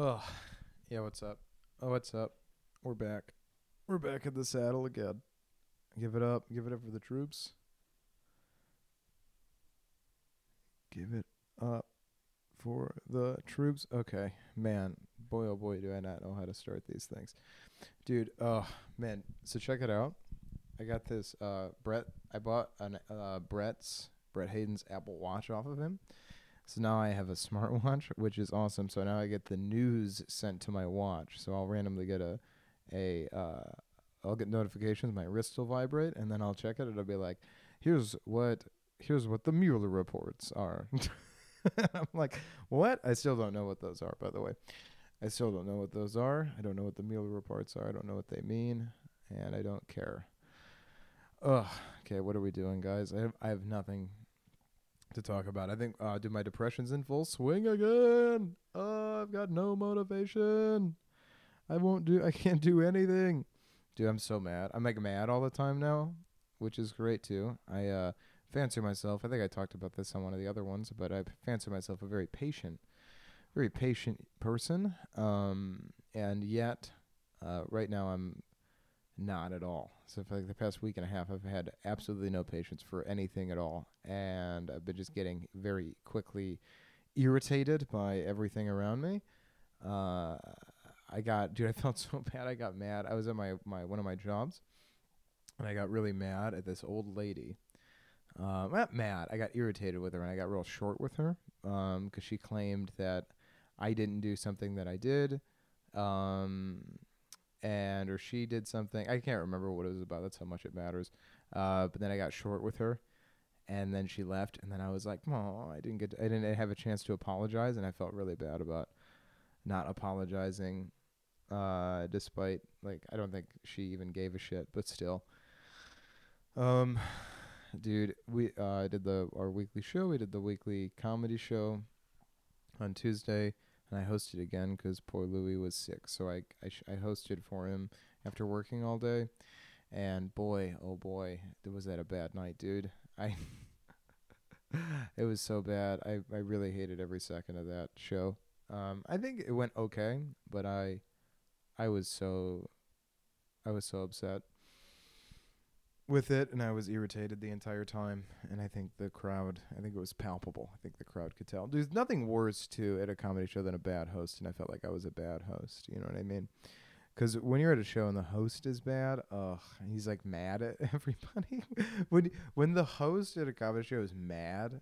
Oh, yeah. What's up? Oh, what's up? We're back. We're back at the saddle again. Give it up. Give it up for the troops. Give it up for the troops. Okay, man. Boy, oh boy, do I not know how to start these things, dude. Oh man. So check it out. I got this. Uh, Brett. I bought an uh Brett's Brett Hayden's Apple Watch off of him. So now I have a smartwatch, which is awesome. So now I get the news sent to my watch. So I'll randomly get a, a, uh, I'll get notifications. My wrist will vibrate, and then I'll check it. It'll be like, here's what, here's what the Mueller reports are. I'm like, what? I still don't know what those are. By the way, I still don't know what those are. I don't know what the Mueller reports are. I don't know what they mean, and I don't care. Ugh. Okay, what are we doing, guys? I have I have nothing to talk about. I think, uh, dude, my depression's in full swing again. Uh, I've got no motivation. I won't do. I can't do anything. Dude, I'm so mad. I'm like mad all the time now, which is great too. I uh, fancy myself. I think I talked about this on one of the other ones, but I fancy myself a very patient, very patient person. Um, and yet, uh, right now I'm not at all. So for like the past week and a half, I've had absolutely no patience for anything at all, and I've been just getting very quickly irritated by everything around me. Uh, I got, dude, I felt so bad. I got mad. I was at my my one of my jobs, and I got really mad at this old lady. Um, not mad. I got irritated with her, and I got real short with her because um, she claimed that I didn't do something that I did. Um, and or she did something. I can't remember what it was about. That's how much it matters. Uh, but then I got short with her, and then she left, and then I was like, "Oh, I didn't get, to, I didn't have a chance to apologize," and I felt really bad about not apologizing, uh, despite like I don't think she even gave a shit, but still. Um, dude, we uh did the our weekly show. We did the weekly comedy show on Tuesday and I hosted again because poor Louis was sick. So I I, sh- I hosted for him after working all day, and boy, oh boy, was that a bad night, dude. I it was so bad. I I really hated every second of that show. Um, I think it went okay, but I I was so I was so upset with it and I was irritated the entire time and I think the crowd I think it was palpable. I think the crowd could tell. There's nothing worse to at a comedy show than a bad host and I felt like I was a bad host, you know what I mean? Cuz when you're at a show and the host is bad, ugh, he's like mad at everybody. when when the host at a comedy show is mad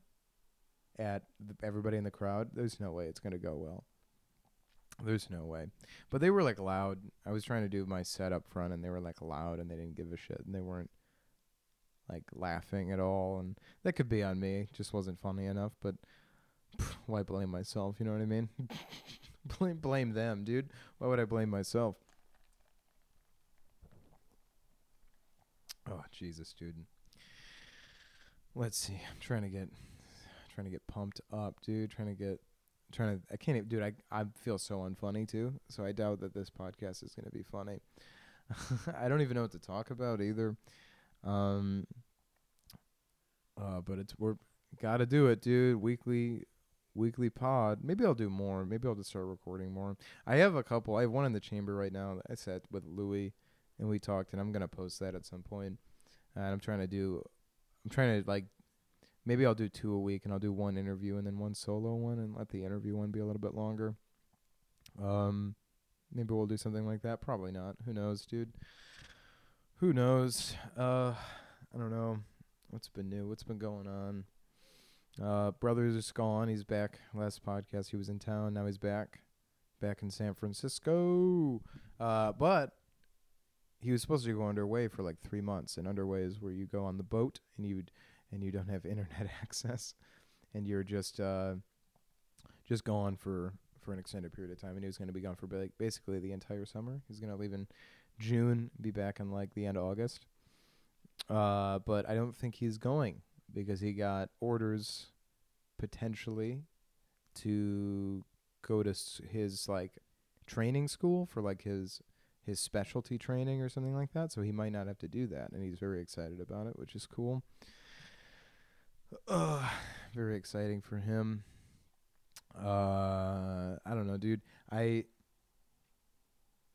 at the, everybody in the crowd, there's no way it's going to go well. There's no way. But they were like loud. I was trying to do my set up front and they were like loud and they didn't give a shit and they weren't like laughing at all and that could be on me just wasn't funny enough but pff, why blame myself you know what i mean? Blame blame them dude. Why would i blame myself? Oh jesus dude. Let's see. I'm trying to get trying to get pumped up dude. Trying to get trying to i can't even dude i i feel so unfunny too. So i doubt that this podcast is to be funny. I don't even know what to talk about either um, uh, but it's we're gotta do it, dude. Weekly, weekly pod. Maybe I'll do more. Maybe I'll just start recording more. I have a couple. I have one in the chamber right now. I sat with Louis, and we talked, and I'm gonna post that at some point. And I'm trying to do. I'm trying to like. Maybe I'll do two a week, and I'll do one interview and then one solo one, and let the interview one be a little bit longer. Um, maybe we'll do something like that. Probably not. Who knows, dude? Who knows? Uh, I don't know. What's been new? What's been going on? Uh, Brothers is gone. He's back. Last podcast he was in town. Now he's back, back in San Francisco. Uh, but he was supposed to go underway for like three months. And underway is where you go on the boat and you and you don't have internet access, and you're just uh, just gone for for an extended period of time. And he was going to be gone for like basically the entire summer. He's going to leave in June, be back in like the end of August. Uh, but I don't think he's going because he got orders potentially to go to his like training school for like his his specialty training or something like that. So he might not have to do that, and he's very excited about it, which is cool. Uh, very exciting for him. Uh, I don't know, dude. I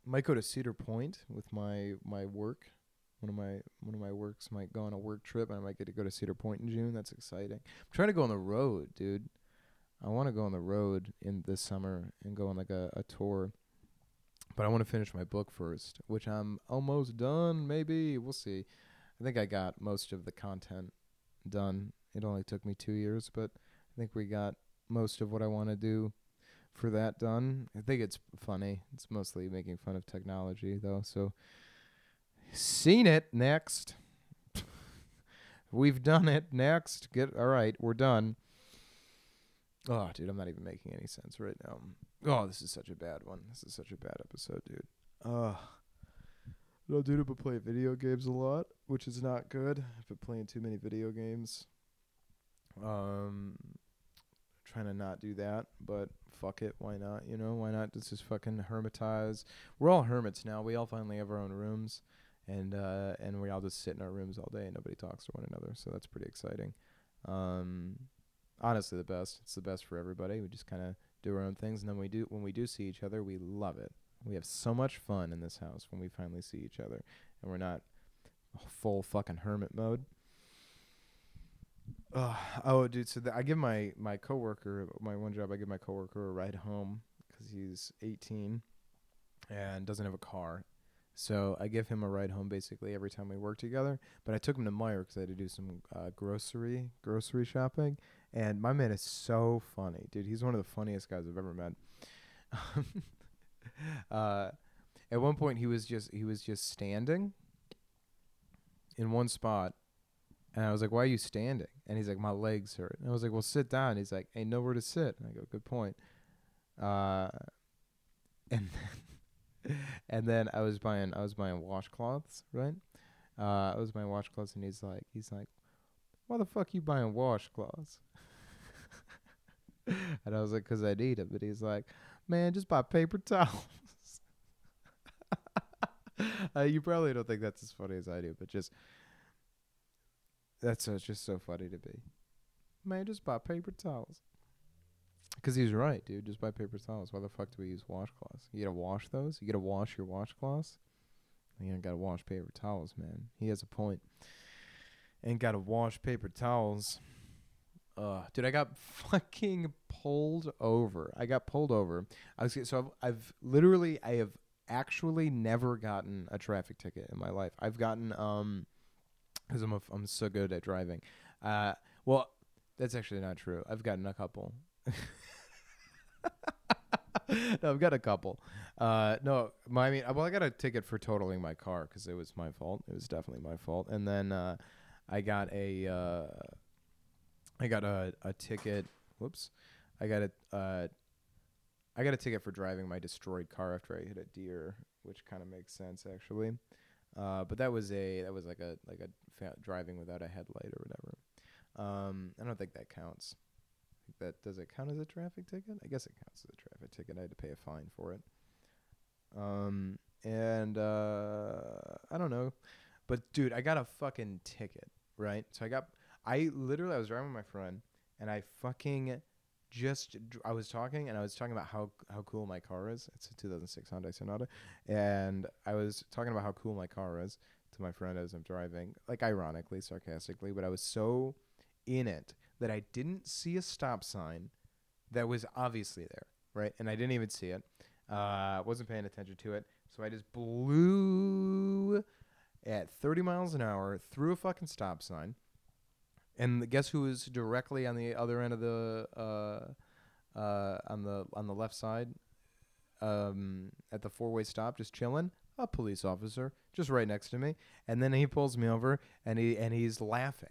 might go to Cedar Point with my my work. One of my one of my works might go on a work trip, and I might get to go to Cedar Point in June. That's exciting. I'm trying to go on the road, dude. I want to go on the road in this summer and go on like a, a tour. But I want to finish my book first, which I'm almost done. Maybe we'll see. I think I got most of the content done. It only took me two years, but I think we got most of what I want to do for that done. I think it's funny. It's mostly making fun of technology though. So seen it next. We've done it next. Get all right, we're done. Oh, dude, I'm not even making any sense right now. Oh, this is such a bad one. This is such a bad episode, dude. Uh I don't do it but play video games a lot, which is not good. I've been playing too many video games. Um trying to not do that, but fuck it, why not? You know, why not just just fucking hermitize? We're all hermits now. We all finally have our own rooms, and uh, and we all just sit in our rooms all day and nobody talks to one another. So that's pretty exciting. Um, honestly, the best. It's the best for everybody. We just kind of do our own things, and then we do when we do see each other, we love it. We have so much fun in this house when we finally see each other, and we're not full fucking hermit mode. Uh, oh, dude. So the, I give my my coworker my one job. I give my coworker a ride home because he's 18 and doesn't have a car. So I give him a ride home basically every time we work together. But I took him to Meijer because I had to do some uh, grocery grocery shopping. And my man is so funny, dude. He's one of the funniest guys I've ever met. uh, at one point, he was just he was just standing in one spot and I was like, "Why are you standing?" And he's like, "My legs hurt." And I was like, "Well, sit down." He's like, "Ain't nowhere to sit." And I go, "Good point." Uh, and then, and then I was buying I was buying washcloths, right? Uh, I was buying washcloths, and he's like, he's like, "Why the fuck you buying washcloths?" and I was like, "Cause I need them." But he's like, "Man, just buy paper towels." uh, you probably don't think that's as funny as I do, but just that's just so funny to be. Man, just buy paper towels. Cause he's right, dude. Just buy paper towels. Why the fuck do we use washcloths? You gotta wash those. You gotta wash your washcloths. You gotta wash paper towels, man. He has a point. And gotta wash paper towels. Uh, dude, I got fucking pulled over. I got pulled over. I was so I've, I've literally I have actually never gotten a traffic ticket in my life. I've gotten um because I'm a, I'm so good at driving. Uh, well, that's actually not true. I've gotten a couple. no, I've got a couple. Uh, no, my, I mean, well, I got a ticket for totaling my car because it was my fault. It was definitely my fault. And then uh, I got a, uh, I got a, a ticket. Whoops, I got a, uh, I got a ticket for driving my destroyed car after I hit a deer, which kind of makes sense actually. Uh, but that was a that was like a like a fa- driving without a headlight or whatever. Um, I don't think that counts. that does it count as a traffic ticket? I guess it counts as a traffic ticket. I had to pay a fine for it. Um, and uh, I don't know, but dude, I got a fucking ticket, right? So I got I literally I was driving with my friend, and I fucking just I was talking and I was talking about how how cool my car is. It's a 2006 Hyundai Sonata, and I was talking about how cool my car is to my friend as I'm driving, like ironically, sarcastically, but I was so in it that I didn't see a stop sign that was obviously there, right? And I didn't even see it. Uh, wasn't paying attention to it, so I just blew at 30 miles an hour through a fucking stop sign and guess who is directly on the other end of the uh, uh, on the on the left side um, at the four way stop, just chilling? A police officer, just right next to me. And then he pulls me over, and he and he's laughing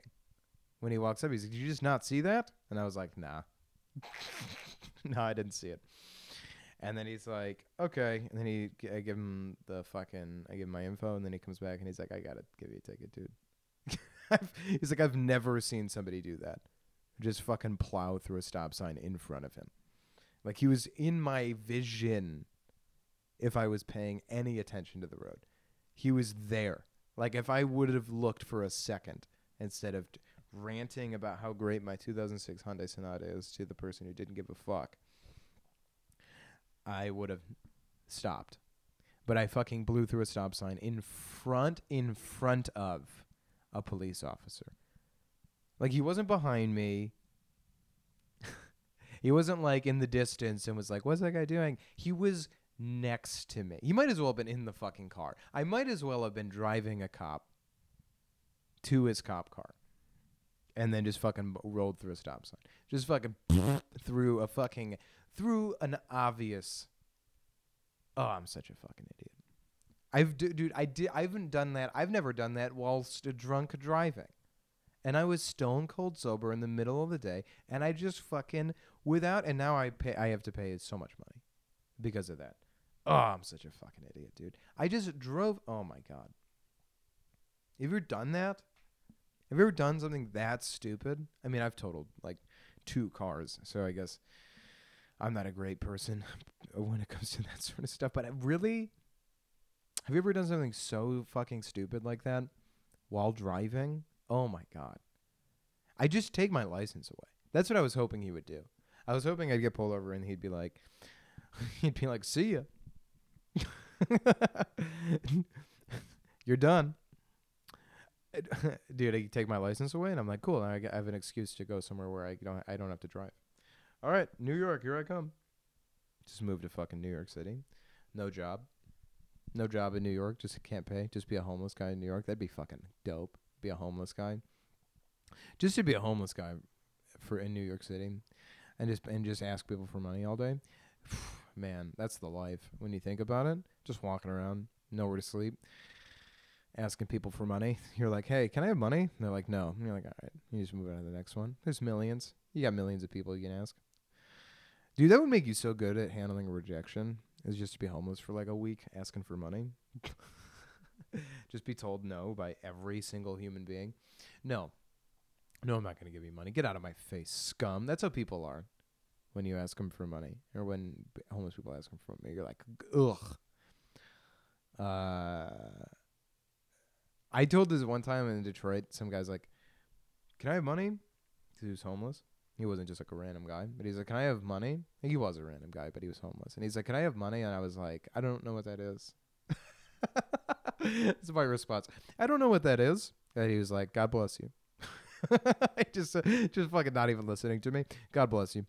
when he walks up. He's like, "Did you just not see that?" And I was like, "Nah, no, I didn't see it." And then he's like, "Okay." And then he, I give him the fucking, I give him my info, and then he comes back and he's like, "I gotta give you a ticket, dude." he's like, I've never seen somebody do that. Just fucking plow through a stop sign in front of him. Like he was in my vision if I was paying any attention to the road. He was there. Like if I would have looked for a second instead of ranting about how great my 2006 Hyundai Sonata is to the person who didn't give a fuck. I would have stopped. But I fucking blew through a stop sign in front in front of a police officer. Like he wasn't behind me. he wasn't like in the distance and was like, "What's that guy doing?" He was next to me. He might as well have been in the fucking car. I might as well have been driving a cop to his cop car and then just fucking rolled through a stop sign. Just fucking through a fucking through an obvious Oh, I'm such a fucking idiot. I've d- dude, I did I haven't done that. I've never done that whilst drunk driving. And I was stone cold sober in the middle of the day and I just fucking without and now I pay I have to pay so much money because of that. Oh, I'm such a fucking idiot, dude. I just drove oh my god. Have you ever done that? Have you ever done something that stupid? I mean, I've totaled like two cars, so I guess I'm not a great person when it comes to that sort of stuff. But I really, have you ever done something so fucking stupid like that while driving? Oh my god! I just take my license away. That's what I was hoping he would do. I was hoping I'd get pulled over and he'd be like, he'd be like, "See ya, you're done." Dude, I take my license away, and I'm like, cool. I have an excuse to go somewhere where I don't, I don't have to drive. All right, New York, here I come. Just moved to fucking New York City. No job. No job in New York. Just can't pay. Just be a homeless guy in New York. That'd be fucking dope. Be a homeless guy. Just to be a homeless guy for in New York City, and just and just ask people for money all day. Man, that's the life when you think about it. Just walking around, nowhere to sleep asking people for money. You're like, hey, can I have money? And they're like, no. And you're like, all right. You just move on to the next one. There's millions. You got millions of people you can ask. Dude, that would make you so good at handling rejection. Is just to be homeless for like a week asking for money. just be told no by every single human being. No. No, I'm not going to give you money. Get out of my face, scum. That's how people are when you ask them for money or when homeless people ask them for money. You're like, ugh. Uh, I told this one time in Detroit, some guy's like, "Can I have money?" Because he was homeless. He wasn't just like a random guy, but he's like, "Can I have money?" He was a random guy, but he was homeless. And he's like, "Can I have money?" And I was like, "I don't know what that is." That's my response. I don't know what that is. And he was like, "God bless you." just, uh, just fucking not even listening to me. God bless you.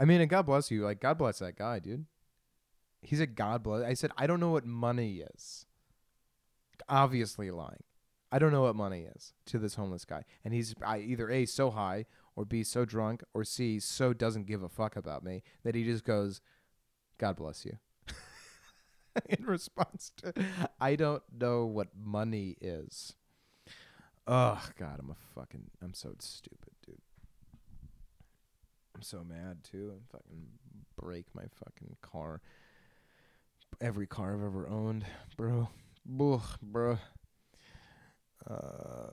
I mean, and God bless you. Like, God bless that guy, dude. He said, "God bless." I said, "I don't know what money is." obviously lying. I don't know what money is to this homeless guy, and he's either a so high or b so drunk or c so doesn't give a fuck about me that he just goes, "God bless you." In response to, I don't know what money is. Oh God, I'm a fucking, I'm so stupid, dude. I'm so mad too. I fucking break my fucking car. Every car I've ever owned, bro. Ugh, bro. Uh,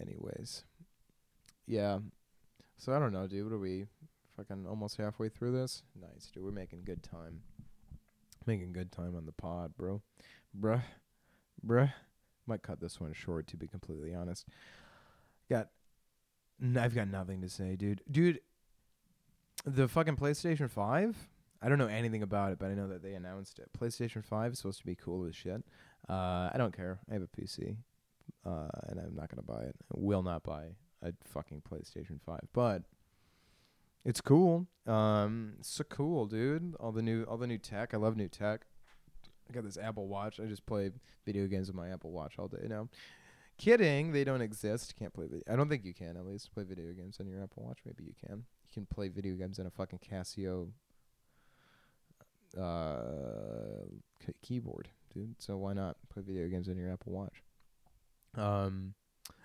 anyways, yeah. So I don't know, dude. What are we? Fucking almost halfway through this. Nice, dude. We're making good time. Making good time on the pod, bro. Bruh, bruh. Might cut this one short, to be completely honest. Got, n- I've got nothing to say, dude. Dude, the fucking PlayStation Five I don't know anything about it, but I know that they announced it. PlayStation 5 is supposed to be cool as shit. Uh, I don't care. I have a PC, uh, and I'm not gonna buy it. I will not buy a fucking PlayStation 5, but it's cool. Um, so cool, dude. All the new, all the new tech. I love new tech. I got this Apple Watch. I just play video games with my Apple Watch all day now. Kidding, they don't exist. Can't play. Video. I don't think you can at least play video games on your Apple Watch. Maybe you can. You can play video games on a fucking Casio uh, keyboard, dude. So why not play video games on your Apple Watch? Um,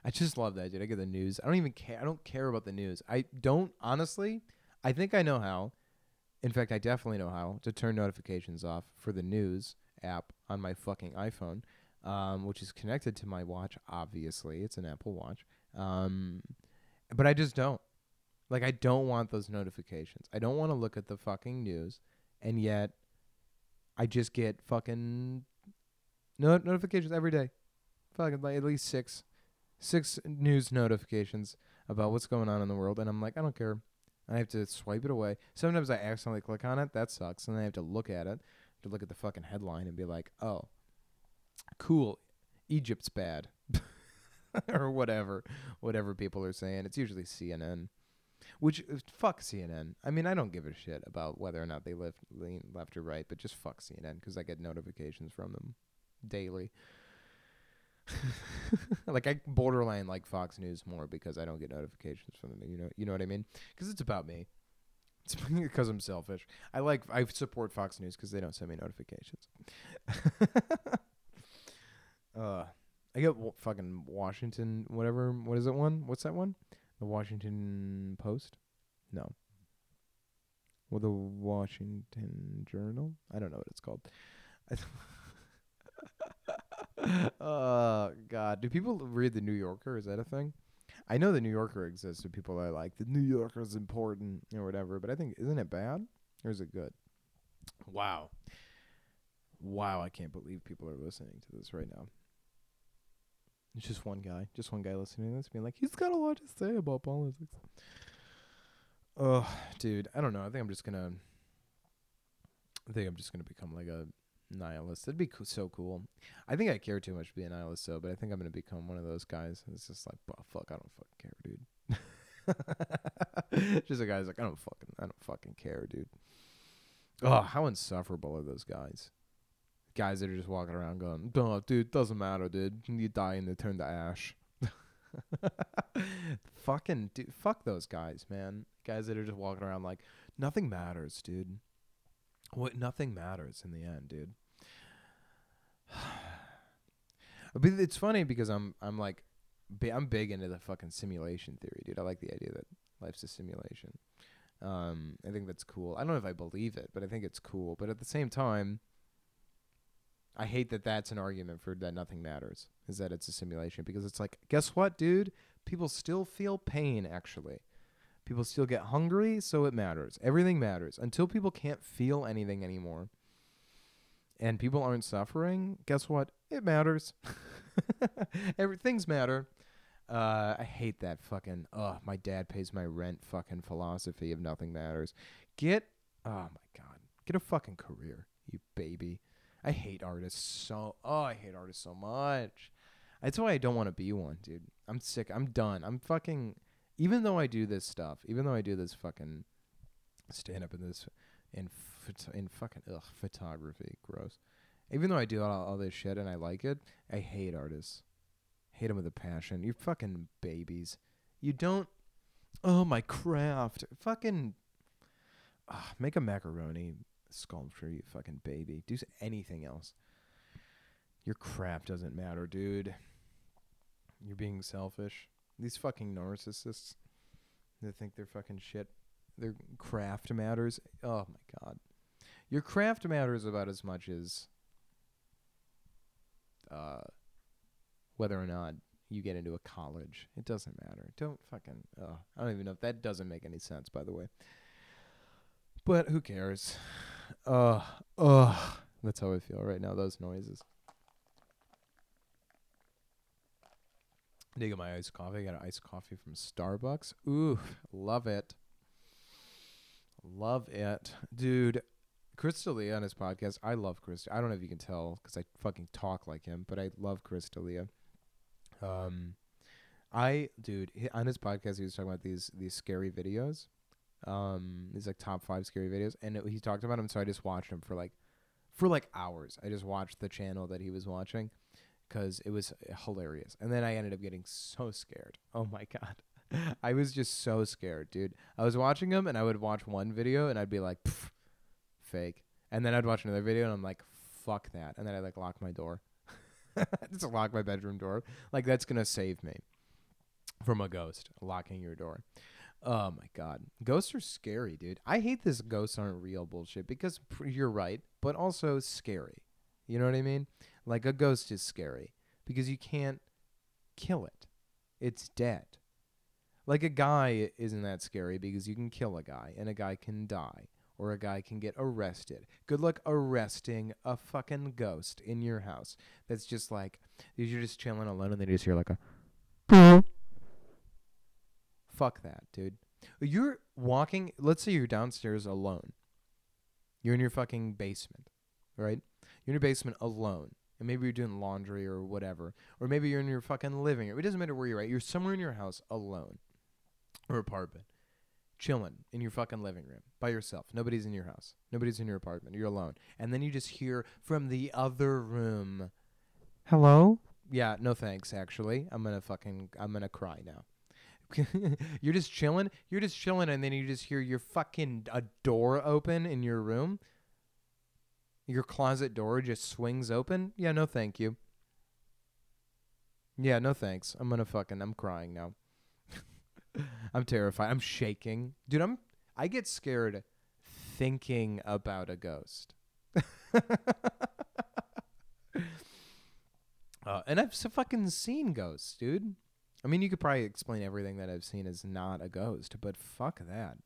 I just love that, dude. I get the news. I don't even care. I don't care about the news. I don't honestly. I think I know how. In fact, I definitely know how to turn notifications off for the news app on my fucking iPhone, um, which is connected to my watch. Obviously, it's an Apple Watch. Um, but I just don't. Like, I don't want those notifications. I don't want to look at the fucking news and yet I just get fucking no notifications every day. Fucking like at least six, six news notifications about what's going on in the world, and I'm like, I don't care. I have to swipe it away. Sometimes I accidentally click on it. That sucks. And then I have to look at it, to look at the fucking headline and be like, oh, cool, Egypt's bad, or whatever, whatever people are saying. It's usually CNN. Which uh, fuck CNN. I mean, I don't give a shit about whether or not they left lean left or right, but just fuck CNN because I get notifications from them daily. like I borderline like Fox News more because I don't get notifications from them. You know, you know what I mean? Because it's about me. It's because I'm selfish. I like I support Fox News because they don't send me notifications. uh, I get w- fucking Washington whatever. What is it one? What's that one? The Washington Post? No. Well, the Washington Journal? I don't know what it's called. oh God, do people read the New Yorker? Is that a thing? I know the New Yorker exists, so people are like the New Yorker is important or whatever. But I think isn't it bad or is it good? Wow, wow! I can't believe people are listening to this right now. It's just one guy, just one guy listening to this, being like, he's got a lot to say about politics. Oh, dude, I don't know. I think I'm just gonna. I think I'm just gonna become like a nihilist. It'd be co- so cool. I think I care too much to be a nihilist, though. But I think I'm gonna become one of those guys. It's just like, bah, fuck, I don't fucking care, dude. just a guy's like, I don't fucking, I don't fucking care, dude. Oh, how insufferable are those guys? Guys that are just walking around going, "Oh, dude, doesn't matter, dude. You die and they turn to ash." fucking dude, fuck those guys, man. Guys that are just walking around like nothing matters, dude. What nothing matters in the end, dude. but it's funny because I'm I'm like I'm big into the fucking simulation theory, dude. I like the idea that life's a simulation. Um, I think that's cool. I don't know if I believe it, but I think it's cool. But at the same time, I hate that that's an argument for that nothing matters. Is that it's a simulation because it's like, guess what, dude? People still feel pain. Actually, people still get hungry, so it matters. Everything matters until people can't feel anything anymore. And people aren't suffering. Guess what? It matters. Everything's matter. Uh, I hate that fucking. Oh, my dad pays my rent. Fucking philosophy of nothing matters. Get. Oh my god. Get a fucking career, you baby. I hate artists so. Oh, I hate artists so much. That's why I don't want to be one, dude. I'm sick. I'm done. I'm fucking. Even though I do this stuff, even though I do this fucking stand up in this in in fucking ugh photography, gross. Even though I do all, all this shit and I like it, I hate artists. Hate them with a passion. You fucking babies. You don't. Oh my craft. Fucking. ah, make a macaroni sculpture, you fucking baby. Do anything else. Your crap doesn't matter, dude. You're being selfish. These fucking narcissists. They think their fucking shit. Their craft matters. Oh my god. Your craft matters about as much as uh whether or not you get into a college. It doesn't matter. Don't fucking uh I don't even know if that doesn't make any sense by the way. But who cares? Uh uh that's how I feel right now, those noises. Dig my iced coffee. I got an iced coffee from Starbucks. Ooh, love it. Love it. Dude, Chris D'Elia on his podcast. I love Chris. I don't know if you can tell because I fucking talk like him, but I love Chris D'Elia. Um, I, dude, on his podcast, he was talking about these these scary videos. Um, these like top five scary videos, and it, he talked about them. So I just watched them for like, for like hours. I just watched the channel that he was watching because it was hilarious. And then I ended up getting so scared. Oh my god. I was just so scared, dude. I was watching them and I would watch one video and I'd be like, "Pff, fake. And then I'd watch another video and I'm like, fuck that. And then I'd like lock my door. just lock my bedroom door. Like that's to save me from a ghost locking your door. Oh my god. Ghosts are scary, dude. I hate this ghosts aren't real bullshit because you're right, but also scary. You know what I mean? Like a ghost is scary because you can't kill it. It's dead. Like a guy isn't that scary because you can kill a guy and a guy can die or a guy can get arrested. Good luck arresting a fucking ghost in your house. That's just like you're just chilling alone and then you just hear like a Fuck that, dude. You're walking. Let's say you're downstairs alone. You're in your fucking basement, right? You're in your basement alone, and maybe you're doing laundry or whatever, or maybe you're in your fucking living room. It doesn't matter where you're at. You're somewhere in your house alone or apartment, chilling in your fucking living room by yourself. Nobody's in your house. Nobody's in your apartment. You're alone, and then you just hear from the other room, "Hello." Yeah, no thanks. Actually, I'm gonna fucking I'm gonna cry now. you're just chilling. You're just chilling, and then you just hear your fucking a door open in your room. Your closet door just swings open. Yeah, no, thank you. Yeah, no thanks. I'm gonna fucking. I'm crying now. I'm terrified. I'm shaking, dude. I'm. I get scared thinking about a ghost. uh, and I've so fucking seen ghosts, dude. I mean, you could probably explain everything that I've seen as not a ghost, but fuck that.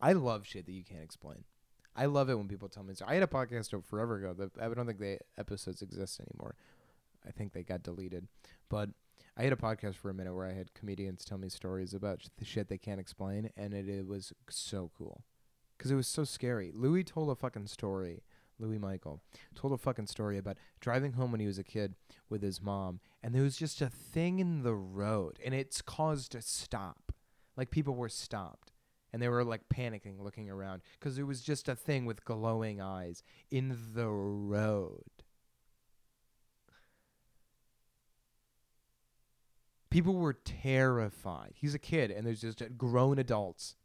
I love shit that you can't explain. I love it when people tell me. So I had a podcast forever ago. That I don't think the episodes exist anymore. I think they got deleted. But I had a podcast for a minute where I had comedians tell me stories about the shit they can't explain, and it, it was so cool because it was so scary. Louis told a fucking story Louis Michael, told a fucking story about driving home when he was a kid with his mom, and there was just a thing in the road, and it's caused a stop. Like people were stopped, and they were like panicking, looking around, because there was just a thing with glowing eyes in the road. People were terrified. He's a kid, and there's just grown adults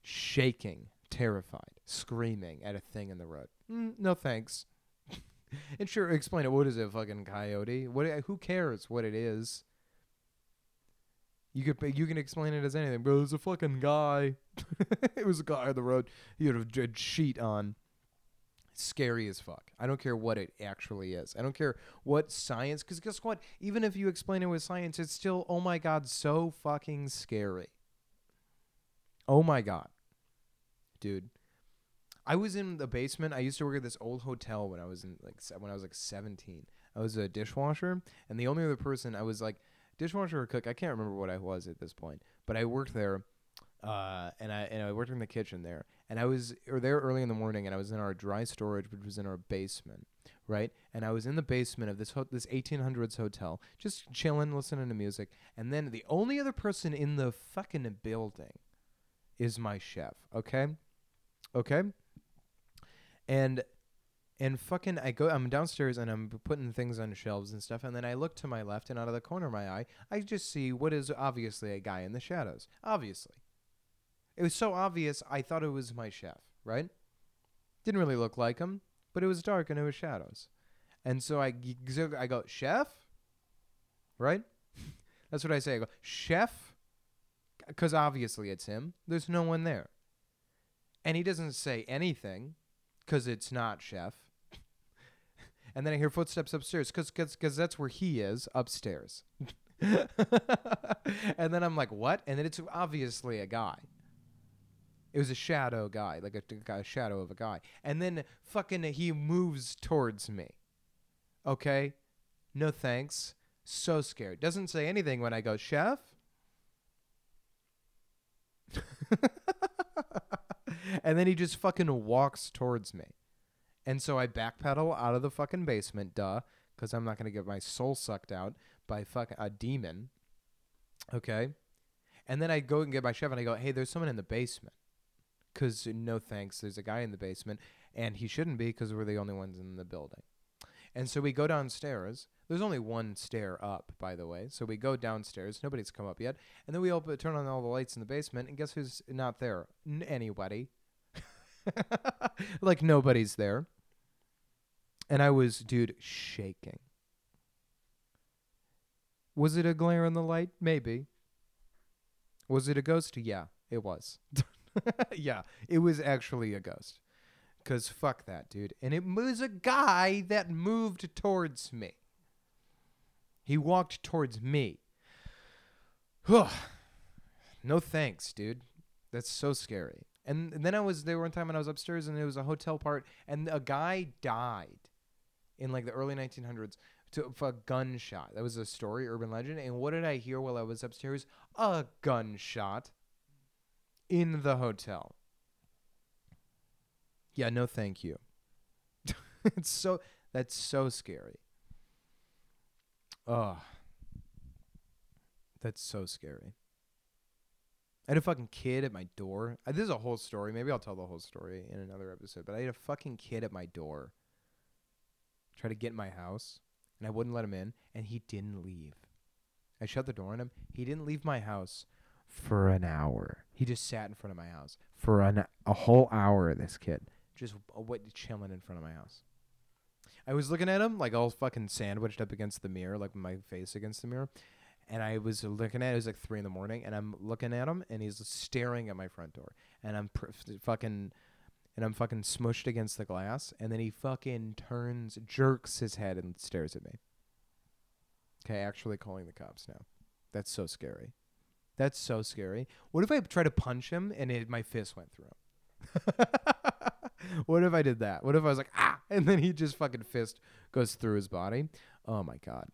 shaking, terrified, screaming at a thing in the road. Mm, no thanks. and sure, explain it. What is it, fucking coyote? What? Who cares what it is? You could you can explain it as anything, bro. It was a fucking guy. it was a guy on the road. He had a, a sheet on. Scary as fuck. I don't care what it actually is. I don't care what science. Because guess what? Even if you explain it with science, it's still oh my god, so fucking scary. Oh my god, dude. I was in the basement. I used to work at this old hotel when I was in like when I was like 17. I was a dishwasher, and the only other person I was like dishwasher or cook. I can't remember what I was at this point, but I worked there, uh, and I and I worked in the kitchen there, and I was or there early in the morning, and I was in our dry storage, which was in our basement, right? And I was in the basement of this ho- this 1800s hotel, just chilling, listening to music, and then the only other person in the fucking building is my chef. Okay, okay and and fucking I go I'm downstairs and I'm putting things on shelves and stuff and then I look to my left and out of the corner of my eye I just see what is obviously a guy in the shadows. Obviously. It was so obvious I thought it was my chef, right? Didn't really look like him, but it was dark and it was shadows. And so I I go, "Chef?" Right? That's what I say. I go, "Chef?" Cuz obviously it's him. There's no one there. And he doesn't say anything because it's not chef. and then I hear footsteps upstairs because because that's where he is upstairs. and then I'm like, what? And then it's obviously a guy. It was a shadow guy, like a, a shadow of a guy. And then fucking he moves towards me. Okay? No thanks. So scared. Doesn't say anything when I go, chef? and then he just fucking walks towards me. And so I backpedal out of the fucking basement, duh, because I'm not going to get my soul sucked out by fucking a demon. Okay? And then I go and get my chef and I go, hey, there's someone in the basement. Because no thanks, there's a guy in the basement. And he shouldn't be because we're the only ones in the building. And so we go downstairs. There's only one stair up, by the way. So we go downstairs. Nobody's come up yet. And then we open, turn on all the lights in the basement. And guess who's not there? N- anybody. like nobody's there. And I was, dude, shaking. Was it a glare in the light? Maybe. Was it a ghost? Yeah, it was. yeah, it was actually a ghost. Because fuck that, dude. And it was a guy that moved towards me. He walked towards me. no thanks, dude. That's so scary. And, and then I was there one time and I was upstairs and it was a hotel part and a guy died in like the early 1900s to a gunshot. That was a story, urban legend. And what did I hear while I was upstairs? A gunshot in the hotel. Yeah, no thank you. it's so that's so scary. Oh. That's so scary. I had a fucking kid at my door. Uh, This is a whole story. Maybe I'll tell the whole story in another episode. But I had a fucking kid at my door try to get in my house, and I wouldn't let him in, and he didn't leave. I shut the door on him. He didn't leave my house for an hour. He just sat in front of my house for an, a whole hour. This kid just what chilling in front of my house. I was looking at him like all fucking sandwiched up against the mirror, like my face against the mirror. And I was looking at it, it was like three in the morning, and I'm looking at him, and he's staring at my front door, and I'm pr- fucking, and I'm fucking smushed against the glass, and then he fucking turns, jerks his head, and stares at me. Okay, actually calling the cops now. That's so scary. That's so scary. What if I try to punch him and it, my fist went through him? what if I did that? What if I was like ah, and then he just fucking fist goes through his body? Oh my god.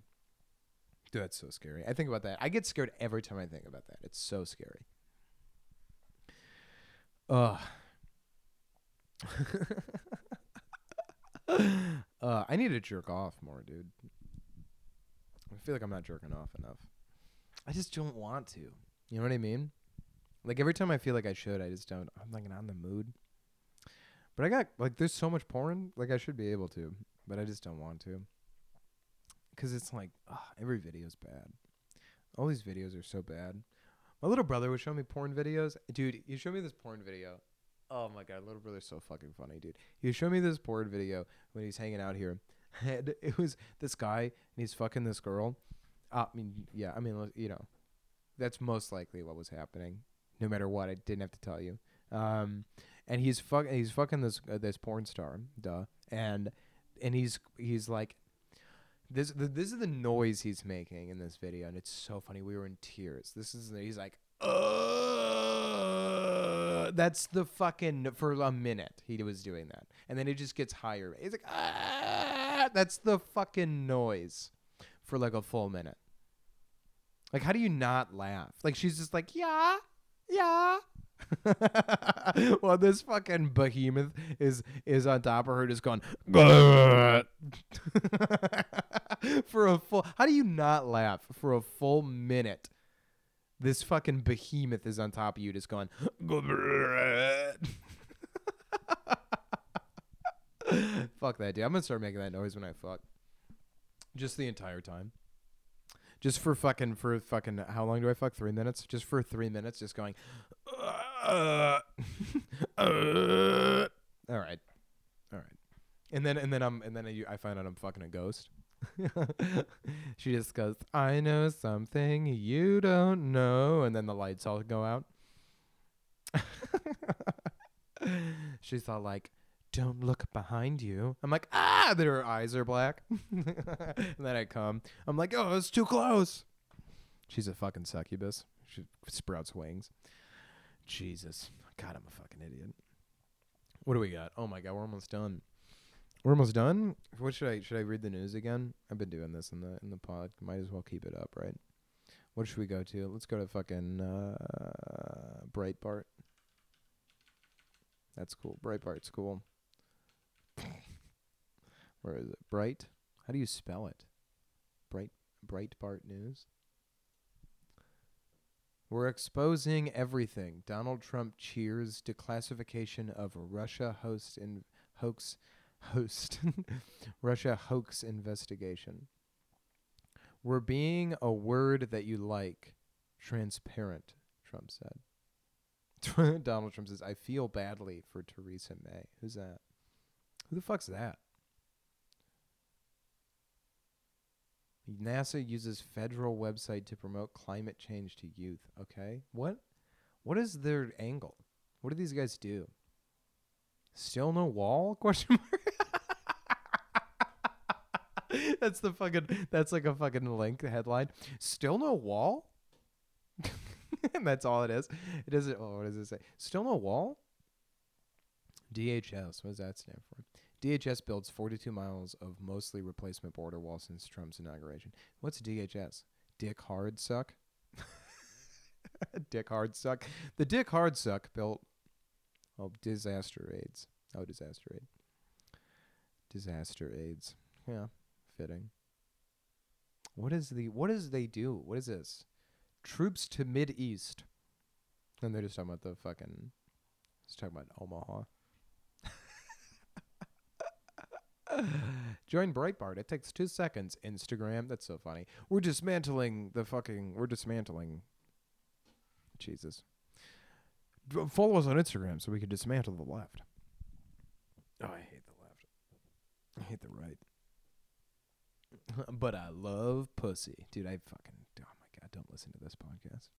Dude, that's so scary. I think about that. I get scared every time I think about that. It's so scary. Ugh. uh, I need to jerk off more, dude. I feel like I'm not jerking off enough. I just don't want to. You know what I mean? Like every time I feel like I should, I just don't. I'm like not in the mood. But I got like there's so much porn, like I should be able to, but I just don't want to. Cause it's like ugh, every video's bad. All these videos are so bad. My little brother would show me porn videos. Dude, he showed me this porn video. Oh my god, little brother's so fucking funny, dude. He showed me this porn video when he's hanging out here. And it was this guy and he's fucking this girl. Uh, I mean, yeah, I mean, you know, that's most likely what was happening. No matter what, I didn't have to tell you. Um, and he's fuck he's fucking this uh, this porn star, duh. And and he's he's like this th- this is the noise he's making in this video and it's so funny. We were in tears. This is he's like that's the fucking for a minute he was doing that. And then it just gets higher. He's like ah, that's the fucking noise for like a full minute. Like how do you not laugh? Like she's just like, "Yeah. Yeah." well, this fucking behemoth is is on top of her, just going for a full. How do you not laugh for a full minute? This fucking behemoth is on top of you, just going. fuck that, dude. I'm gonna start making that noise when I fuck. Just the entire time. Just for fucking for fucking how long do I fuck? Three minutes. Just for three minutes, just going. Uh, uh. All right, all right, and then and then I'm and then I, I find out I'm fucking a ghost. she just goes, "I know something you don't know," and then the lights all go out. She's all like, "Don't look behind you." I'm like, "Ah!" their eyes are black, and then I come. I'm like, "Oh, it's too close." She's a fucking succubus. She sprouts wings. Jesus. God, I'm a fucking idiot. What do we got? Oh my god, we're almost done. We're almost done. What should I should I read the news again? I've been doing this in the in the pod. Might as well keep it up, right? What should we go to? Let's go to fucking uh, Breitbart. That's cool. Breitbart's cool. Where is it? Bright? How do you spell it? Bright Breitbart News. We're exposing everything. Donald Trump cheers declassification of Russia host in hoax host Russia hoax investigation. We're being a word that you like. Transparent, Trump said. Donald Trump says, I feel badly for Theresa May. Who's that? Who the fuck's that? NASA uses federal website to promote climate change to youth. Okay. What what is their angle? What do these guys do? Still no wall? Question mark. that's the fucking that's like a fucking link headline. Still no wall? and that's all it is. It doesn't oh, what does it say? Still no wall? DHS, what does that stand for? DHS builds 42 miles of mostly replacement border wall since Trump's inauguration. What's DHS? Dick hard suck? Dick Hard Suck. The Dick Hard Suck built. Oh, disaster aids. Oh, disaster aid. Disaster aids. Yeah, fitting. What is the? What does they do? What is this? Troops to Mid East. And they're just talking about the fucking. Just talking about Omaha. Join Breitbart. It takes two seconds. Instagram. That's so funny. We're dismantling the fucking. We're dismantling. Jesus. Follow us on Instagram so we can dismantle the left. Oh, I hate the left. I hate the right. but I love pussy, dude. I fucking. Oh my god! Don't listen to this podcast.